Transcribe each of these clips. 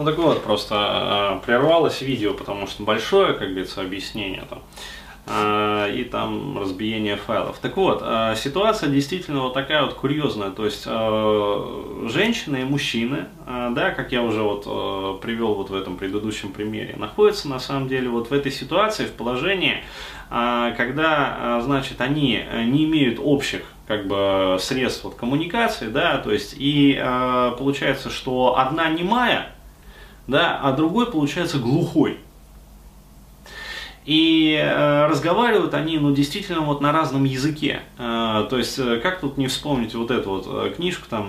Ну так вот, просто э, прервалось видео, потому что большое, как говорится, объяснение там. Э, и там разбиение файлов. Так вот, э, ситуация действительно вот такая вот курьезная, то есть э, женщины и мужчины, да, как я уже вот привел вот в этом предыдущем примере, находятся на самом деле вот в этой ситуации, в положении, когда, значит, они не имеют общих как бы средств вот, коммуникации, да, то есть и получается, что одна немая, да, а другой получается глухой. И э, разговаривают они, ну, действительно, вот на разном языке. Э, то есть, э, как тут не вспомнить вот эту вот э, книжку, там,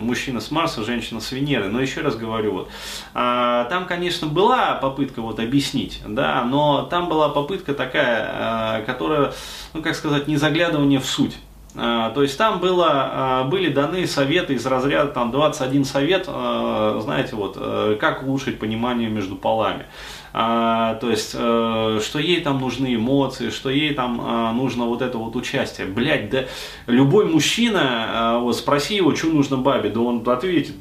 мужчина с Марса, женщина с Венеры. Но еще раз говорю, вот, э, там, конечно, была попытка вот объяснить, да, но там была попытка такая, э, которая, ну, как сказать, не заглядывание в суть. А, то есть там было, а, были даны советы из разряда там 21 совет, а, знаете, вот, э, как улучшить понимание между полами. то есть, э, что ей там нужны эмоции, что ей там нужно вот это вот участие. Блять, да любой мужчина, вот, спроси его, что нужно бабе, да он ответит,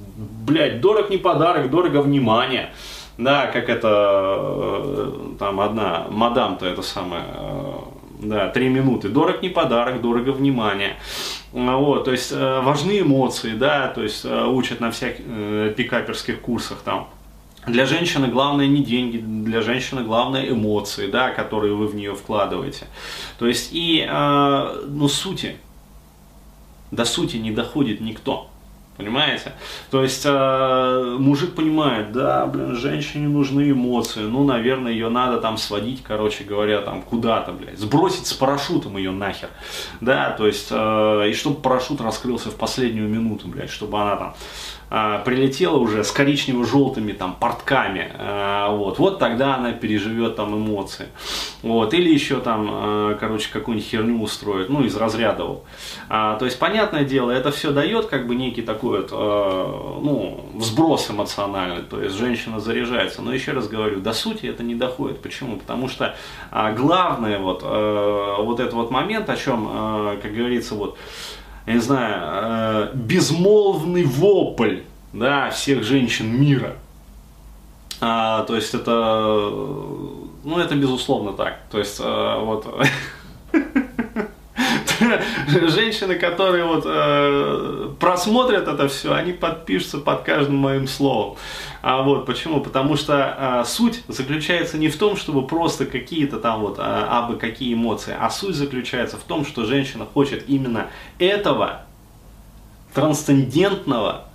блять, дорог не подарок, дорого внимание. Да, как это, э, там одна мадам-то это самое, да, три минуты. Дорог не подарок, дорого внимание. А, вот, то есть э, важны эмоции, да, то есть э, учат на всяких э, пикаперских курсах там. Для женщины главное не деньги, для женщины главное эмоции, да, которые вы в нее вкладываете. То есть и, ну, сути, до сути не доходит никто. Понимаете? То есть э, мужик понимает, да, блин, женщине нужны эмоции, ну, наверное, ее надо там сводить, короче говоря, там куда-то, блядь, сбросить с парашютом ее нахер, да, то есть, э, и чтобы парашют раскрылся в последнюю минуту, блядь, чтобы она там э, прилетела уже с коричнево-желтыми там портками, э, вот, вот тогда она переживет там эмоции, вот, или еще там, э, короче, какую-нибудь херню устроит, ну, из разряда, вот. А, то есть, понятное дело, это все дает как бы некий такой вот, ну, взброс эмоциональный, то есть женщина заряжается. Но еще раз говорю, до сути это не доходит. Почему? Потому что главное вот, вот этот вот момент, о чем, как говорится, вот, я не знаю, э, безмолвный вопль, да, всех женщин мира. А, то есть это, ну это безусловно так. То есть э, вот женщины, которые вот э, просмотрят это все, они подпишутся под каждым моим словом. А вот почему? Потому что э, суть заключается не в том, чтобы просто какие-то там вот э, абы какие эмоции, а суть заключается в том, что женщина хочет именно этого трансцендентного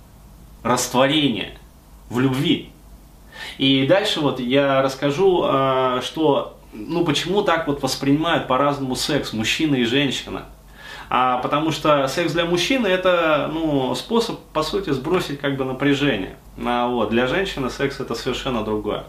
растворения в любви. И дальше вот я расскажу, э, что ну почему так вот воспринимают по-разному секс мужчина и женщина. А, потому что секс для мужчины это ну, способ, по сути, сбросить как бы напряжение. А, вот, для женщины секс это совершенно другое.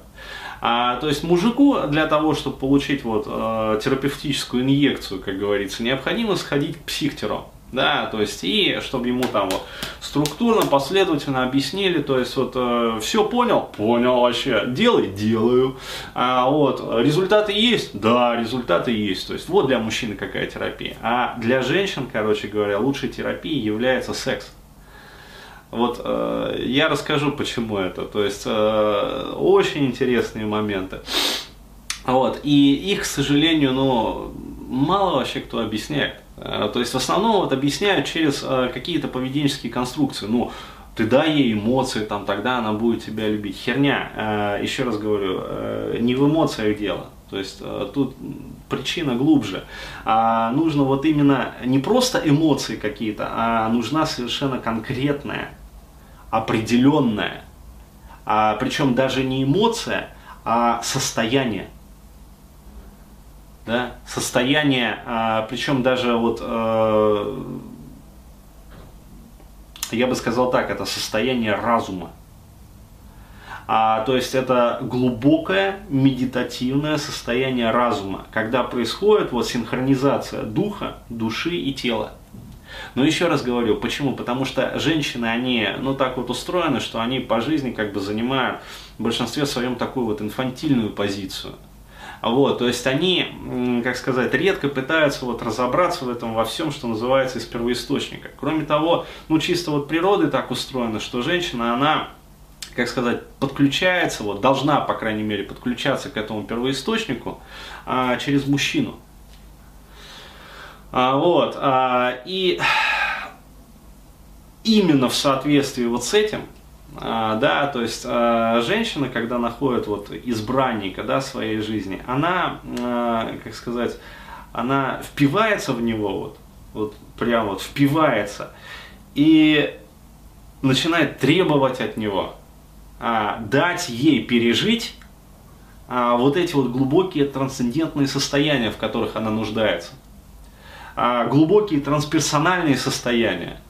А, то есть мужику для того, чтобы получить вот, э, терапевтическую инъекцию, как говорится, необходимо сходить к психтеру да, то есть и чтобы ему там вот структурно, последовательно объяснили, то есть вот э, все понял, понял вообще, делай, делаю, а, вот результаты есть, да, результаты есть, то есть вот для мужчины какая терапия, а для женщин, короче говоря, лучшей терапией является секс. Вот э, я расскажу, почему это, то есть э, очень интересные моменты. Вот, и их, к сожалению, ну, мало вообще кто объясняет. Э, то есть в основном вот объясняют через э, какие-то поведенческие конструкции. Ну, ты дай ей эмоции, там, тогда она будет тебя любить. Херня, э, еще раз говорю, не в эмоциях дело. То есть тут причина глубже. А нужно вот именно не просто эмоции какие-то, а нужна совершенно конкретная, определенная, а, причем даже не эмоция, а состояние да, состояние, а, причем даже вот, э, я бы сказал так, это состояние разума. А, то есть это глубокое медитативное состояние разума, когда происходит вот синхронизация духа, души и тела. Но еще раз говорю, почему? Потому что женщины, они, ну так вот устроены, что они по жизни как бы занимают в большинстве своем такую вот инфантильную позицию. Вот, то есть они, как сказать, редко пытаются вот разобраться в этом во всем, что называется из первоисточника. Кроме того, ну чисто вот природы так устроено, что женщина, она как сказать, подключается, вот, должна, по крайней мере, подключаться к этому первоисточнику а, через мужчину. А, вот, а, и именно в соответствии вот с этим, а, да, то есть а, женщина, когда находит вот избранника, да, своей жизни, она, а, как сказать, она впивается в него, вот, вот прям вот впивается, и начинает требовать от него, дать ей пережить вот эти вот глубокие трансцендентные состояния, в которых она нуждается. Глубокие трансперсональные состояния.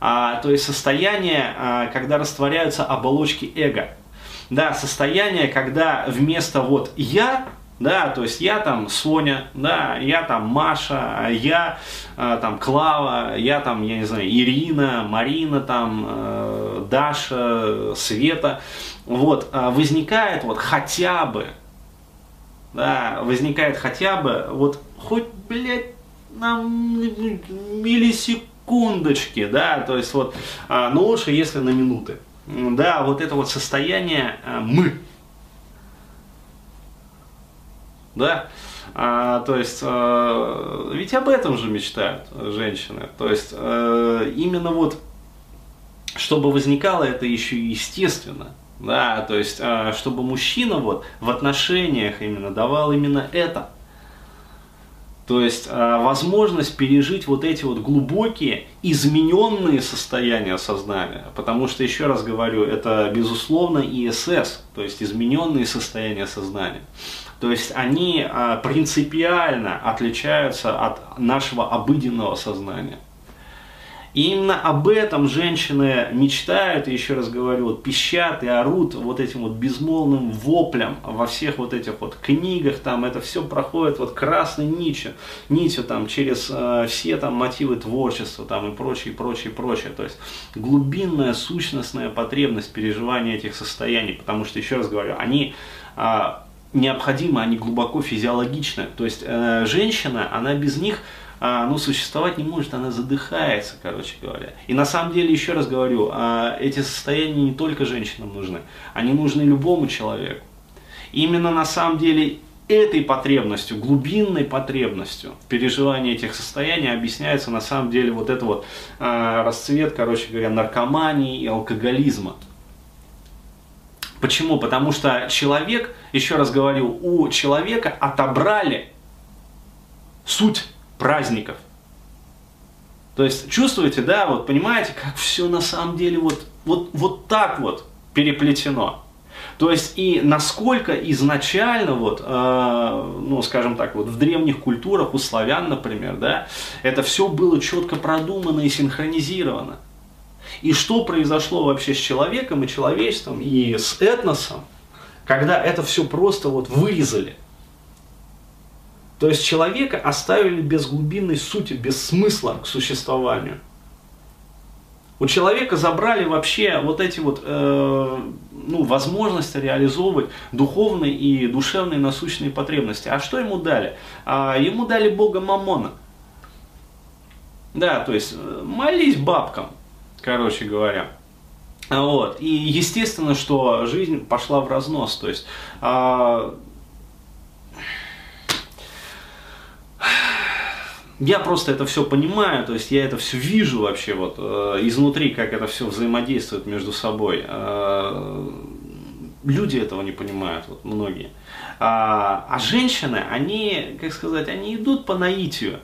А, то есть состояние, а, когда растворяются оболочки эго. Да, состояние, когда вместо вот я да, то есть я там Соня, да, я там Маша, я э, там Клава, я там, я не знаю, Ирина, Марина там, Даша, Света, вот, возникает вот хотя бы, да, возникает хотя бы, вот хоть, блядь, на миллисекундочки, да, то есть вот, э, но лучше, если на минуты, да, вот это вот состояние э, мы, да, а, то есть, а, ведь об этом же мечтают женщины, то есть, а, именно вот, чтобы возникало это еще и естественно, да, то есть, а, чтобы мужчина вот в отношениях именно давал именно это, то есть э, возможность пережить вот эти вот глубокие, измененные состояния сознания. Потому что, еще раз говорю, это безусловно ИСС, то есть измененные состояния сознания. То есть они а, принципиально отличаются от нашего обыденного сознания. И именно об этом женщины мечтают, и еще раз говорю, вот пищат и орут вот этим вот безмолвным воплем во всех вот этих вот книгах, там это все проходит вот красной нитью, нитью там через э, все там мотивы творчества там и прочее, прочее, прочее. То есть глубинная сущностная потребность переживания этих состояний, потому что, еще раз говорю, они э, необходимы, они глубоко физиологичны. То есть э, женщина, она без них э, ну, существовать не может, она задыхается, короче говоря. И на самом деле, еще раз говорю, э, эти состояния не только женщинам нужны, они нужны любому человеку. Именно на самом деле этой потребностью, глубинной потребностью в переживании этих состояний объясняется на самом деле вот это вот э, расцвет, короче говоря, наркомании и алкоголизма. Почему? Потому что человек, еще раз говорю, у человека отобрали суть праздников. То есть чувствуете, да, вот понимаете, как все на самом деле вот, вот, вот так вот переплетено. То есть и насколько изначально, вот, э, ну, скажем так, вот в древних культурах, у славян, например, да, это все было четко продумано и синхронизировано. И что произошло вообще с человеком и человечеством, и с этносом, когда это все просто вот вырезали. То есть человека оставили без глубинной сути, без смысла к существованию. У человека забрали вообще вот эти вот э, ну, возможности реализовывать духовные и душевные насущные потребности. А что ему дали? А, ему дали Бога Мамона. Да, то есть э, молись бабкам короче говоря. Вот. И естественно, что жизнь пошла в разнос. То есть а, я просто это все понимаю, то есть я это все вижу вообще вот э, изнутри, как это все взаимодействует между собой. Э, люди этого не понимают, вот многие. А, а женщины, они, как сказать, они идут по наитию.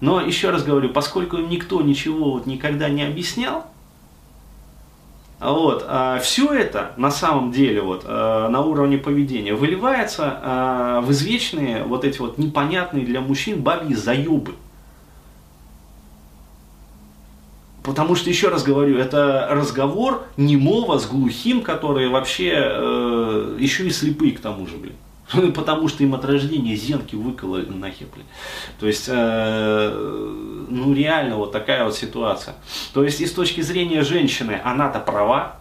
Но еще раз говорю, поскольку им никто ничего вот никогда не объяснял, вот, а все это на самом деле вот, а, на уровне поведения выливается а, в извечные вот эти вот непонятные для мужчин бабьи заебы. Потому что, еще раз говорю, это разговор немого с глухим, которые вообще э, еще и слепые к тому же, блин. Потому что им от рождения зенки выкололи нахер, блин. То есть, э, ну реально вот такая вот ситуация. То есть, и с точки зрения женщины, она-то права,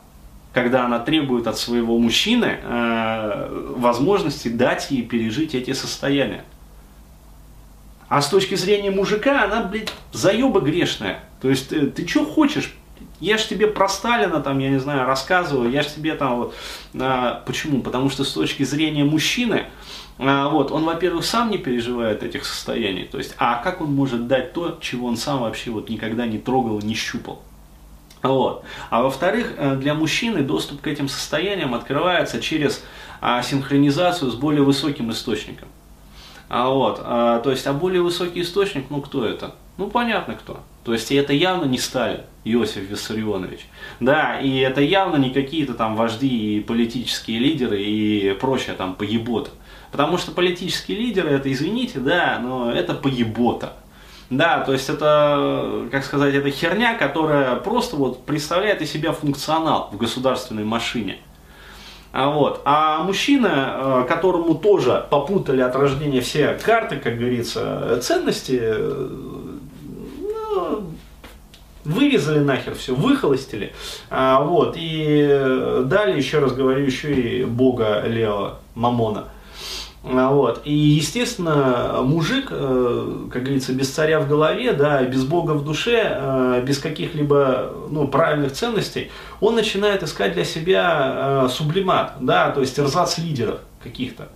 когда она требует от своего мужчины э, возможности дать ей пережить эти состояния. А с точки зрения мужика, она, блядь, заеба грешная. То есть, ты, ты что хочешь? я же тебе про Сталина, там, я не знаю, рассказываю, я же тебе там вот... А, почему? Потому что с точки зрения мужчины, а, вот, он, во-первых, сам не переживает этих состояний, то есть, а как он может дать то, чего он сам вообще вот никогда не трогал, не щупал? Вот. А во-вторых, э, для мужчины доступ к этим состояниям открывается через а, синхронизацию с более высоким источником. А вот, а, то есть, а более высокий источник, ну кто это? Ну понятно кто. То есть это явно не Сталин, Иосиф Виссарионович. Да, и это явно не какие-то там вожди и политические лидеры и прочее там поебота. Потому что политические лидеры, это, извините, да, но это поебота. Да, то есть это, как сказать, это херня, которая просто вот представляет из себя функционал в государственной машине. А, вот. а мужчина, э, которому тоже попутали от рождения все карты, как говорится, ценности, э, ну, вырезали нахер все, выхолостили. А, вот, и дали, еще раз говорю, еще и бога Лео Мамона. А, вот. И, естественно, мужик, э, как говорится, без царя в голове, да, без Бога в душе, э, без каких-либо ну, правильных ценностей, он начинает искать для себя э, сублимат, да, то есть рзац лидеров каких-то,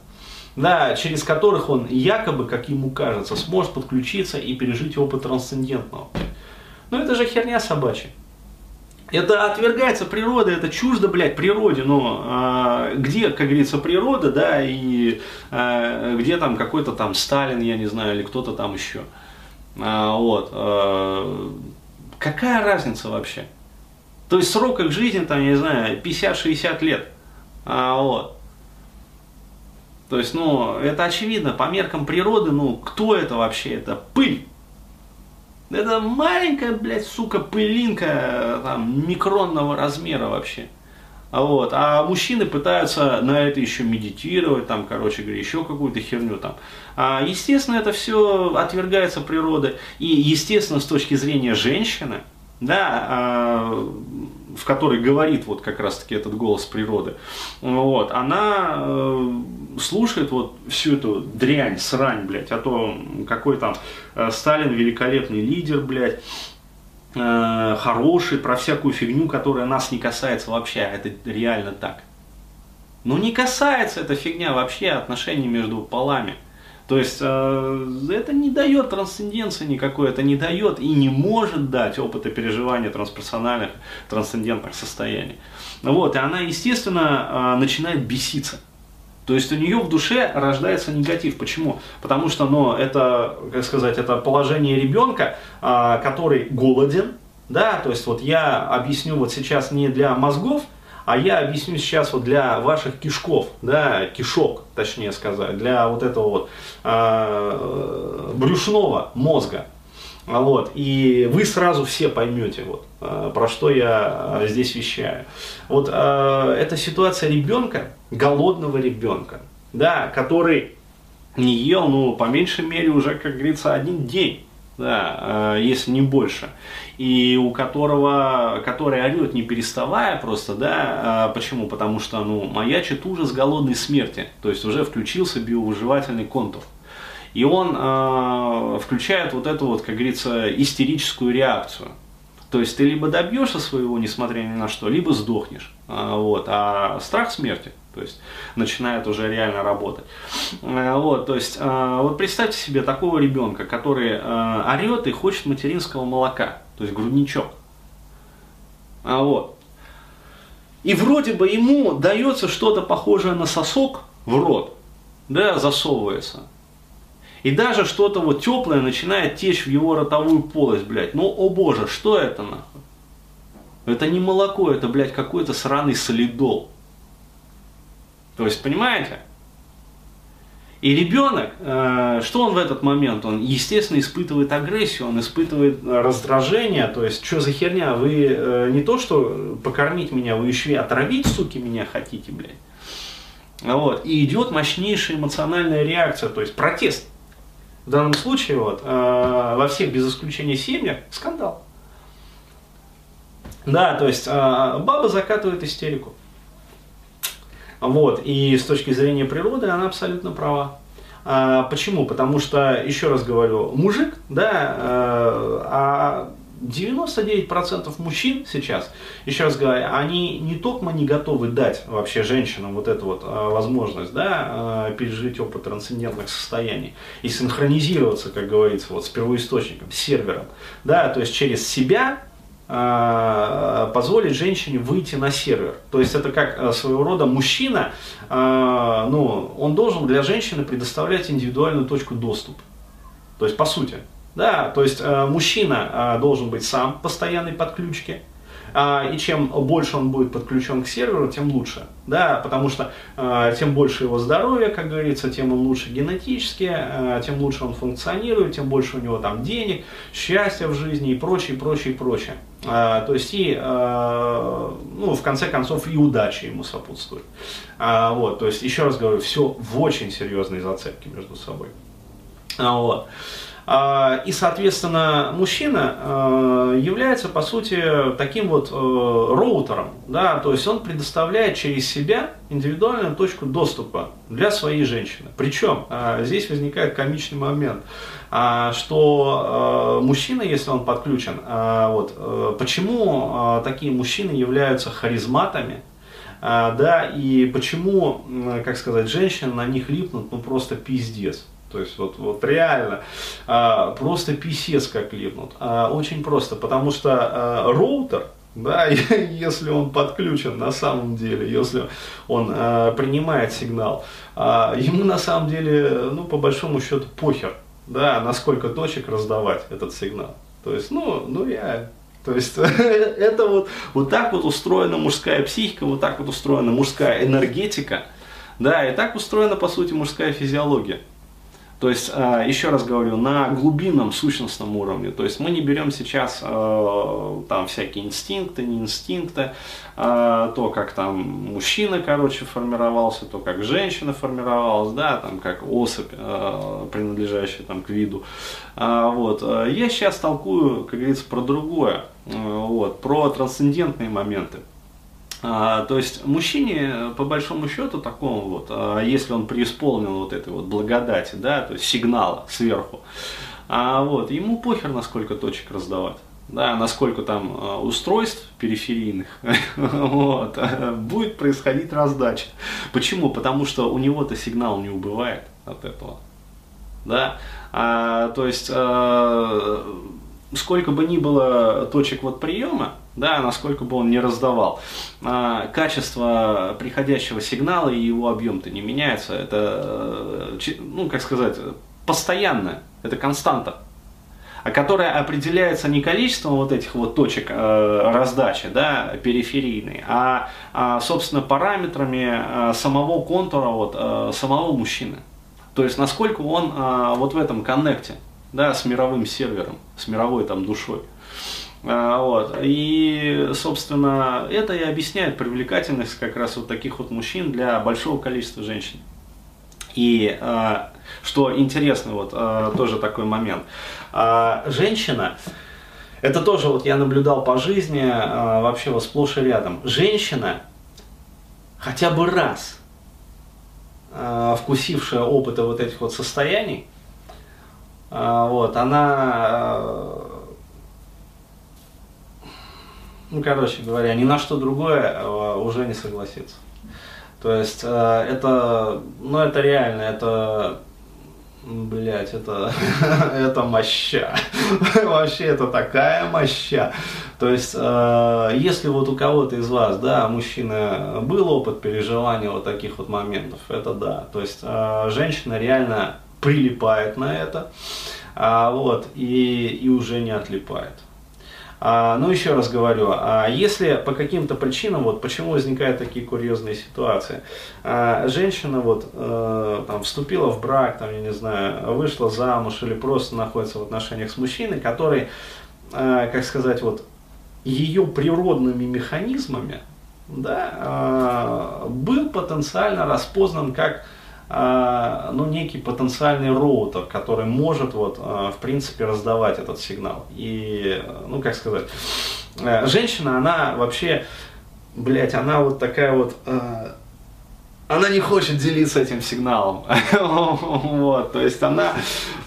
да, через которых он якобы, как ему кажется, сможет подключиться и пережить опыт трансцендентного. Но это же херня собачья. Это отвергается природа, это чуждо, блядь, природе, но а, где, как говорится, природа, да, и а, где там какой-то там Сталин, я не знаю, или кто-то там еще. А, вот. А, какая разница вообще? То есть срок их жизни, там, я не знаю, 50-60 лет. А, вот. То есть, ну, это очевидно, по меркам природы, ну, кто это вообще? Это пыль. Это маленькая, блядь, сука, пылинка там, микронного размера вообще. А вот, а мужчины пытаются на это еще медитировать, там, короче говоря, еще какую-то херню там. А, естественно, это все отвергается природой. И, естественно, с точки зрения женщины, да, а, в которой говорит вот как раз-таки этот голос природы, вот, она э, слушает вот всю эту дрянь, срань, блядь, о том, какой там э, Сталин великолепный лидер, блядь, э, хороший, про всякую фигню, которая нас не касается вообще, а это реально так. Ну не касается эта фигня вообще отношений между полами. То есть э, это не дает трансценденции никакой, это не дает и не может дать опыта переживания трансперсональных, трансцендентных состояний. Вот, и она, естественно, э, начинает беситься. То есть у нее в душе рождается негатив. Почему? Потому что ну, это, как сказать, это положение ребенка, э, который голоден. Да, то есть вот я объясню вот сейчас не для мозгов, а я объясню сейчас вот для ваших кишков, да, кишок, точнее сказать, для вот этого вот э, брюшного мозга. Вот, и вы сразу все поймете, вот, э, про что я здесь вещаю. Вот э, это ситуация ребенка, голодного ребенка, да, который не ел, ну, по меньшей мере, уже, как говорится, один день да, э, если не больше, и у которого, который орет не переставая просто, да, э, почему? Потому что, ну, маячит ужас голодной смерти, то есть уже включился биовыживательный контур. И он э, включает вот эту вот, как говорится, истерическую реакцию. То есть ты либо добьешься своего, несмотря ни на что, либо сдохнешь. А, вот. А страх смерти, то есть начинает уже реально работать. А, вот, то есть, а, вот представьте себе такого ребенка, который орет и хочет материнского молока, то есть грудничок. Вот. И вроде бы ему дается что-то похожее на сосок в рот, да, засовывается. И даже что-то вот теплое начинает течь в его ротовую полость, блядь. Ну, о боже, что это нахуй? Это не молоко, это, блядь, какой-то сраный солидол. То есть, понимаете? И ребенок, э, что он в этот момент? Он, естественно, испытывает агрессию, он испытывает раздражение. То есть, что за херня? Вы э, не то, что покормить меня, вы еще и отравить, суки, меня хотите, блядь. Вот. И идет мощнейшая эмоциональная реакция, то есть протест. В данном случае вот, э, во всех без исключения семьях скандал. Да, то есть э, баба закатывает истерику. Вот, и с точки зрения природы она абсолютно права. А, почему? Потому что, еще раз говорю, мужик, да, э, а 99% мужчин сейчас, еще раз говорю, они не только не готовы дать вообще женщинам вот эту вот э, возможность, да, э, пережить опыт трансцендентных состояний и синхронизироваться, как говорится, вот с первоисточником, с сервером, да, то есть через себя позволить женщине выйти на сервер. То есть это как э, своего рода мужчина, э, ну, он должен для женщины предоставлять индивидуальную точку доступа. То есть по сути. Да, то есть э, мужчина э, должен быть сам постоянной подключке, э, и чем больше он будет подключен к серверу, тем лучше, да, потому что тем больше его здоровье, как говорится, тем он лучше генетически, тем лучше он функционирует, тем больше у него там денег, счастья в жизни и прочее, прочее, прочее. Э, то есть и, э, ну, в конце концов, и удача ему сопутствует. Э, вот, то есть, еще раз говорю, все в очень серьезной зацепке между собой. Э, вот. А, и, соответственно, мужчина а, является, по сути, таким вот э, роутером, да, то есть он предоставляет через себя индивидуальную точку доступа для своей женщины. Причем а, здесь возникает комичный момент, что мужчина, если он подключен, вот, э, почему такие мужчины являются харизматами, да, и почему, как сказать, женщины на них липнут, ну просто пиздец. То есть вот, вот реально а, просто писец как липнут. А, очень просто, потому что а, роутер, да, если он подключен на самом деле, если он а, принимает сигнал, а, ему на самом деле, ну, по большому счету, похер, да, на сколько точек раздавать этот сигнал. То есть, ну, ну я то есть это вот, вот так вот устроена мужская психика, вот так вот устроена мужская энергетика, да, и так устроена, по сути, мужская физиология. То есть, а, еще раз говорю, на глубинном сущностном уровне. То есть мы не берем сейчас а, там всякие инстинкты, не инстинкты, а, то, как там мужчина, короче, формировался, то, как женщина формировалась, да, там, как особь, принадлежащая там к виду. Вот. Я сейчас толкую, как говорится, про другое, вот, про трансцендентные моменты. А, то есть мужчине, по большому счету, такому вот, а, если он преисполнен вот этой вот благодати, да, то есть сигнала сверху, а вот, ему похер, на сколько точек раздавать. Да, насколько там устройств периферийных вот, будет происходить раздача. Почему? Потому что у него-то сигнал не убывает от этого. Да? А, то есть а, сколько бы ни было точек вот приема, да, насколько бы он не раздавал. А, качество приходящего сигнала и его объем-то не меняется. Это, э, ну, как сказать, постоянное, это константа а которая определяется не количеством вот этих вот точек э, раздачи, да, периферийной, а, а собственно параметрами э, самого контура вот самого мужчины. То есть насколько он вот в этом коннекте, да, с мировым сервером, с мировой там душой. А, вот. И, собственно, это и объясняет привлекательность как раз вот таких вот мужчин для большого количества женщин. И а, что интересно, вот а, тоже такой момент. Женщина, это тоже вот я наблюдал по жизни, вообще вот сплошь и рядом. Женщина хотя бы раз вкусившая опыта вот этих вот состояний, вот, она ну, короче говоря, ни на что другое э, уже не согласится. То есть э, это, ну это реально, это, блять, это, это моща. Вообще это такая моща. То есть, э, если вот у кого-то из вас, да, мужчина, был опыт переживания вот таких вот моментов, это да. То есть, женщина реально прилипает на это, а, вот, и, и уже не отлипает. А, ну, еще раз говорю, а если по каким-то причинам, вот почему возникают такие курьезные ситуации, а, женщина вот э, там вступила в брак, там, я не знаю, вышла замуж или просто находится в отношениях с мужчиной, который, э, как сказать, вот ее природными механизмами, да, э, был потенциально распознан как а, ну, некий потенциальный роутер, который может, вот, а, в принципе, раздавать этот сигнал. И, ну, как сказать, э, женщина, она вообще, блядь, она вот такая вот, э, она не хочет делиться этим сигналом. вот, то есть она,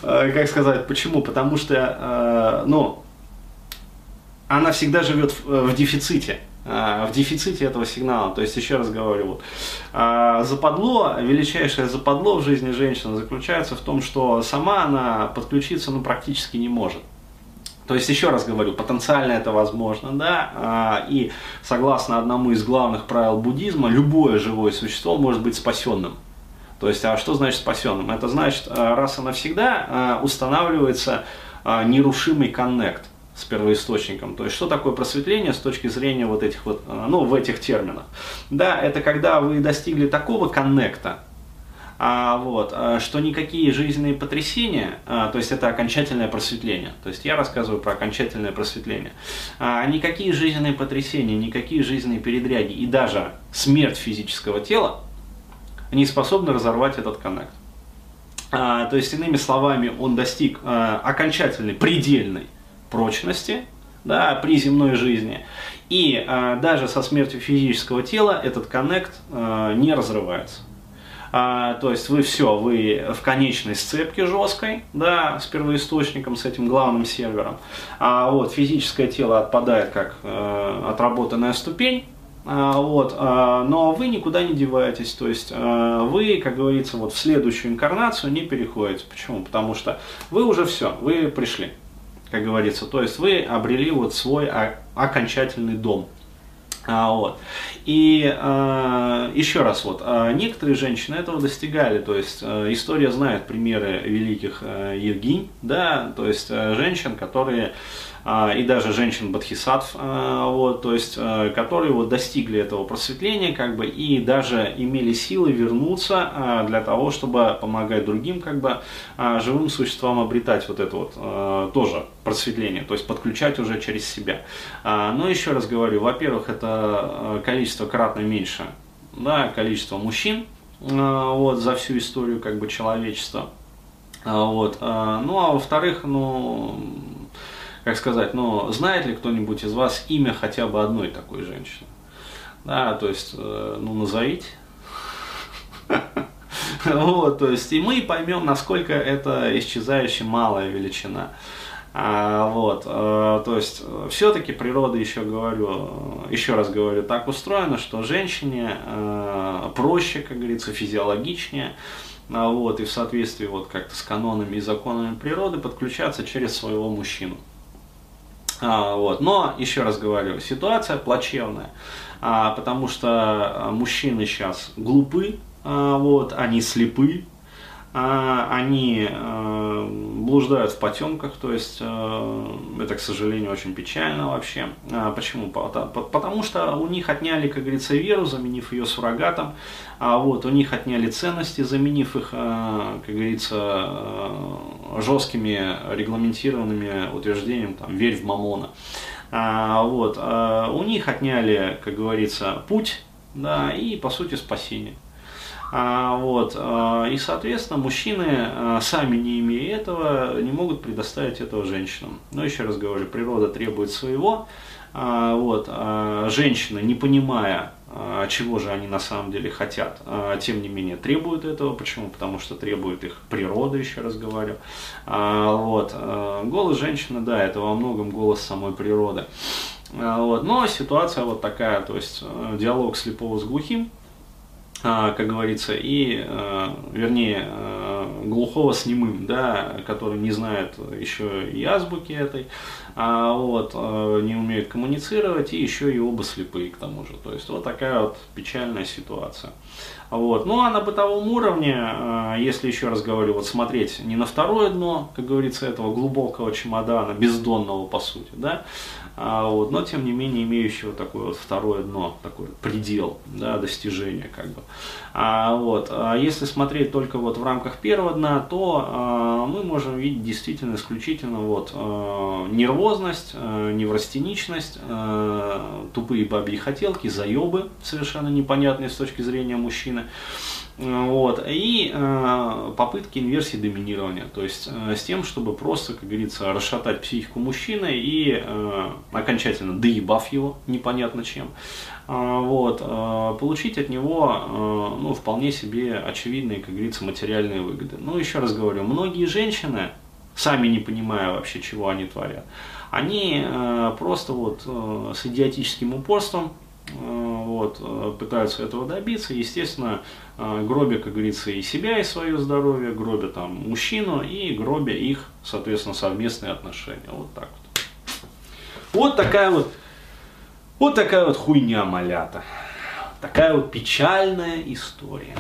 э, как сказать, почему? Потому что, ну, она всегда живет в, в дефиците. А, в дефиците этого сигнала. То есть, еще раз говорю, вот, а, западло, величайшее западло в жизни женщины заключается в том, что сама она подключиться ну, практически не может. То есть, еще раз говорю, потенциально это возможно, да, а, и согласно одному из главных правил буддизма, любое живое существо может быть спасенным. То есть, а что значит спасенным? Это значит, раз и навсегда устанавливается нерушимый коннект – с первоисточником. То есть, что такое просветление с точки зрения вот этих вот, э, ну, в этих терминах. Да, это когда вы достигли такого коннекта, а, вот, э, что никакие жизненные потрясения, а, то есть это окончательное просветление, то есть я рассказываю про окончательное просветление, а, никакие жизненные потрясения, никакие жизненные передряги и даже смерть физического тела не способны разорвать этот коннект. А, то есть, иными словами, он достиг а, окончательной, предельной прочности да, при земной жизни. И э, даже со смертью физического тела этот коннект э, не разрывается. А, то есть вы все, вы в конечной сцепке жесткой, да, с первоисточником, с этим главным сервером. А вот физическое тело отпадает как э, отработанная ступень, а, вот, а, но вы никуда не деваетесь, то есть а, вы, как говорится, вот в следующую инкарнацию не переходите. Почему? Потому что вы уже все, вы пришли как говорится. То есть вы обрели вот свой окончательный дом. А, вот. И э, еще раз, вот, э, некоторые женщины этого достигали, то есть э, история знает примеры великих э, Евгинь, да, то есть э, женщин, которые а, и даже женщин бодхисаттв, а, вот, то есть, а, которые вот достигли этого просветления, как бы, и даже имели силы вернуться для того, чтобы помогать другим, как бы, живым существам обретать вот это вот тоже просветление, то есть подключать уже через себя. Но еще раз говорю, во-первых, это количество кратно меньше, да, количество мужчин, вот, за всю историю, как бы, человечества. Вот. Ну, а во-вторых, ну, как сказать, но знает ли кто-нибудь из вас имя хотя бы одной такой женщины? Да, то есть, э, ну, назовите. Вот, то есть, и мы поймем, насколько это исчезающая малая величина. А, вот, а, то есть, все-таки природа, еще говорю, еще раз говорю, так устроена, что женщине а, проще, как говорится, физиологичнее, а, вот, и в соответствии вот как-то с канонами и законами природы подключаться через своего мужчину. А, вот. Но, еще раз говорю, ситуация плачевная, а, потому что а, мужчины сейчас глупы, а, вот, они слепы, они а, блуждают в потемках, то есть а, это, к сожалению, очень печально вообще. А, почему? Потому что у них отняли, как говорится, веру, заменив ее суррогатом, а вот у них отняли ценности, заменив их, а, как говорится, а, жесткими регламентированными утверждениями, там, верь в мамона. А, вот, а, у них отняли, как говорится, путь, да, и по сути спасение. А, вот, а, и, соответственно, мужчины, а, сами не имея этого, не могут предоставить этого женщинам. Но еще раз говорю, природа требует своего. А, вот, а, женщина, не понимая, а, чего же они на самом деле хотят, тем не менее требуют этого. Почему? Потому что требует их природа, еще раз говорю. А, вот, голос женщины, да, это во многом голос самой природы. Вот, но ситуация вот такая, то есть э, диалог слепого с глухим, как говорится, и, а, вернее, а, глухого с немым, да, который не знает еще и азбуки этой, а вот, не умеет коммуницировать, и еще и оба слепые к тому же. То есть вот такая вот печальная ситуация. Вот. Ну а на бытовом уровне, если еще раз говорю, вот смотреть не на второе дно, как говорится, этого глубокого чемодана, бездонного по сути, да, а, вот, но тем не менее имеющего такое вот второе дно, такой предел да, достижения. Как бы. а, вот, а если смотреть только вот в рамках первого дна, то а, мы можем видеть действительно исключительно вот, а, нервозность, а, неврастеничность, а, тупые бабьи хотелки, заебы совершенно непонятные с точки зрения мужчины. Вот. И э, попытки инверсии доминирования, то есть э, с тем, чтобы просто, как говорится, расшатать психику мужчины и э, окончательно доебав его непонятно чем, э, вот, э, получить от него э, ну, вполне себе очевидные, как говорится, материальные выгоды. Ну, еще раз говорю, многие женщины сами не понимая вообще, чего они творят. Они просто вот с идиотическим упорством вот, пытаются этого добиться, естественно, гробя, как говорится, и себя, и свое здоровье, гробя там мужчину и гробя их, соответственно, совместные отношения. Вот так вот. Вот такая вот, вот такая вот хуйня малята. Такая вот печальная история.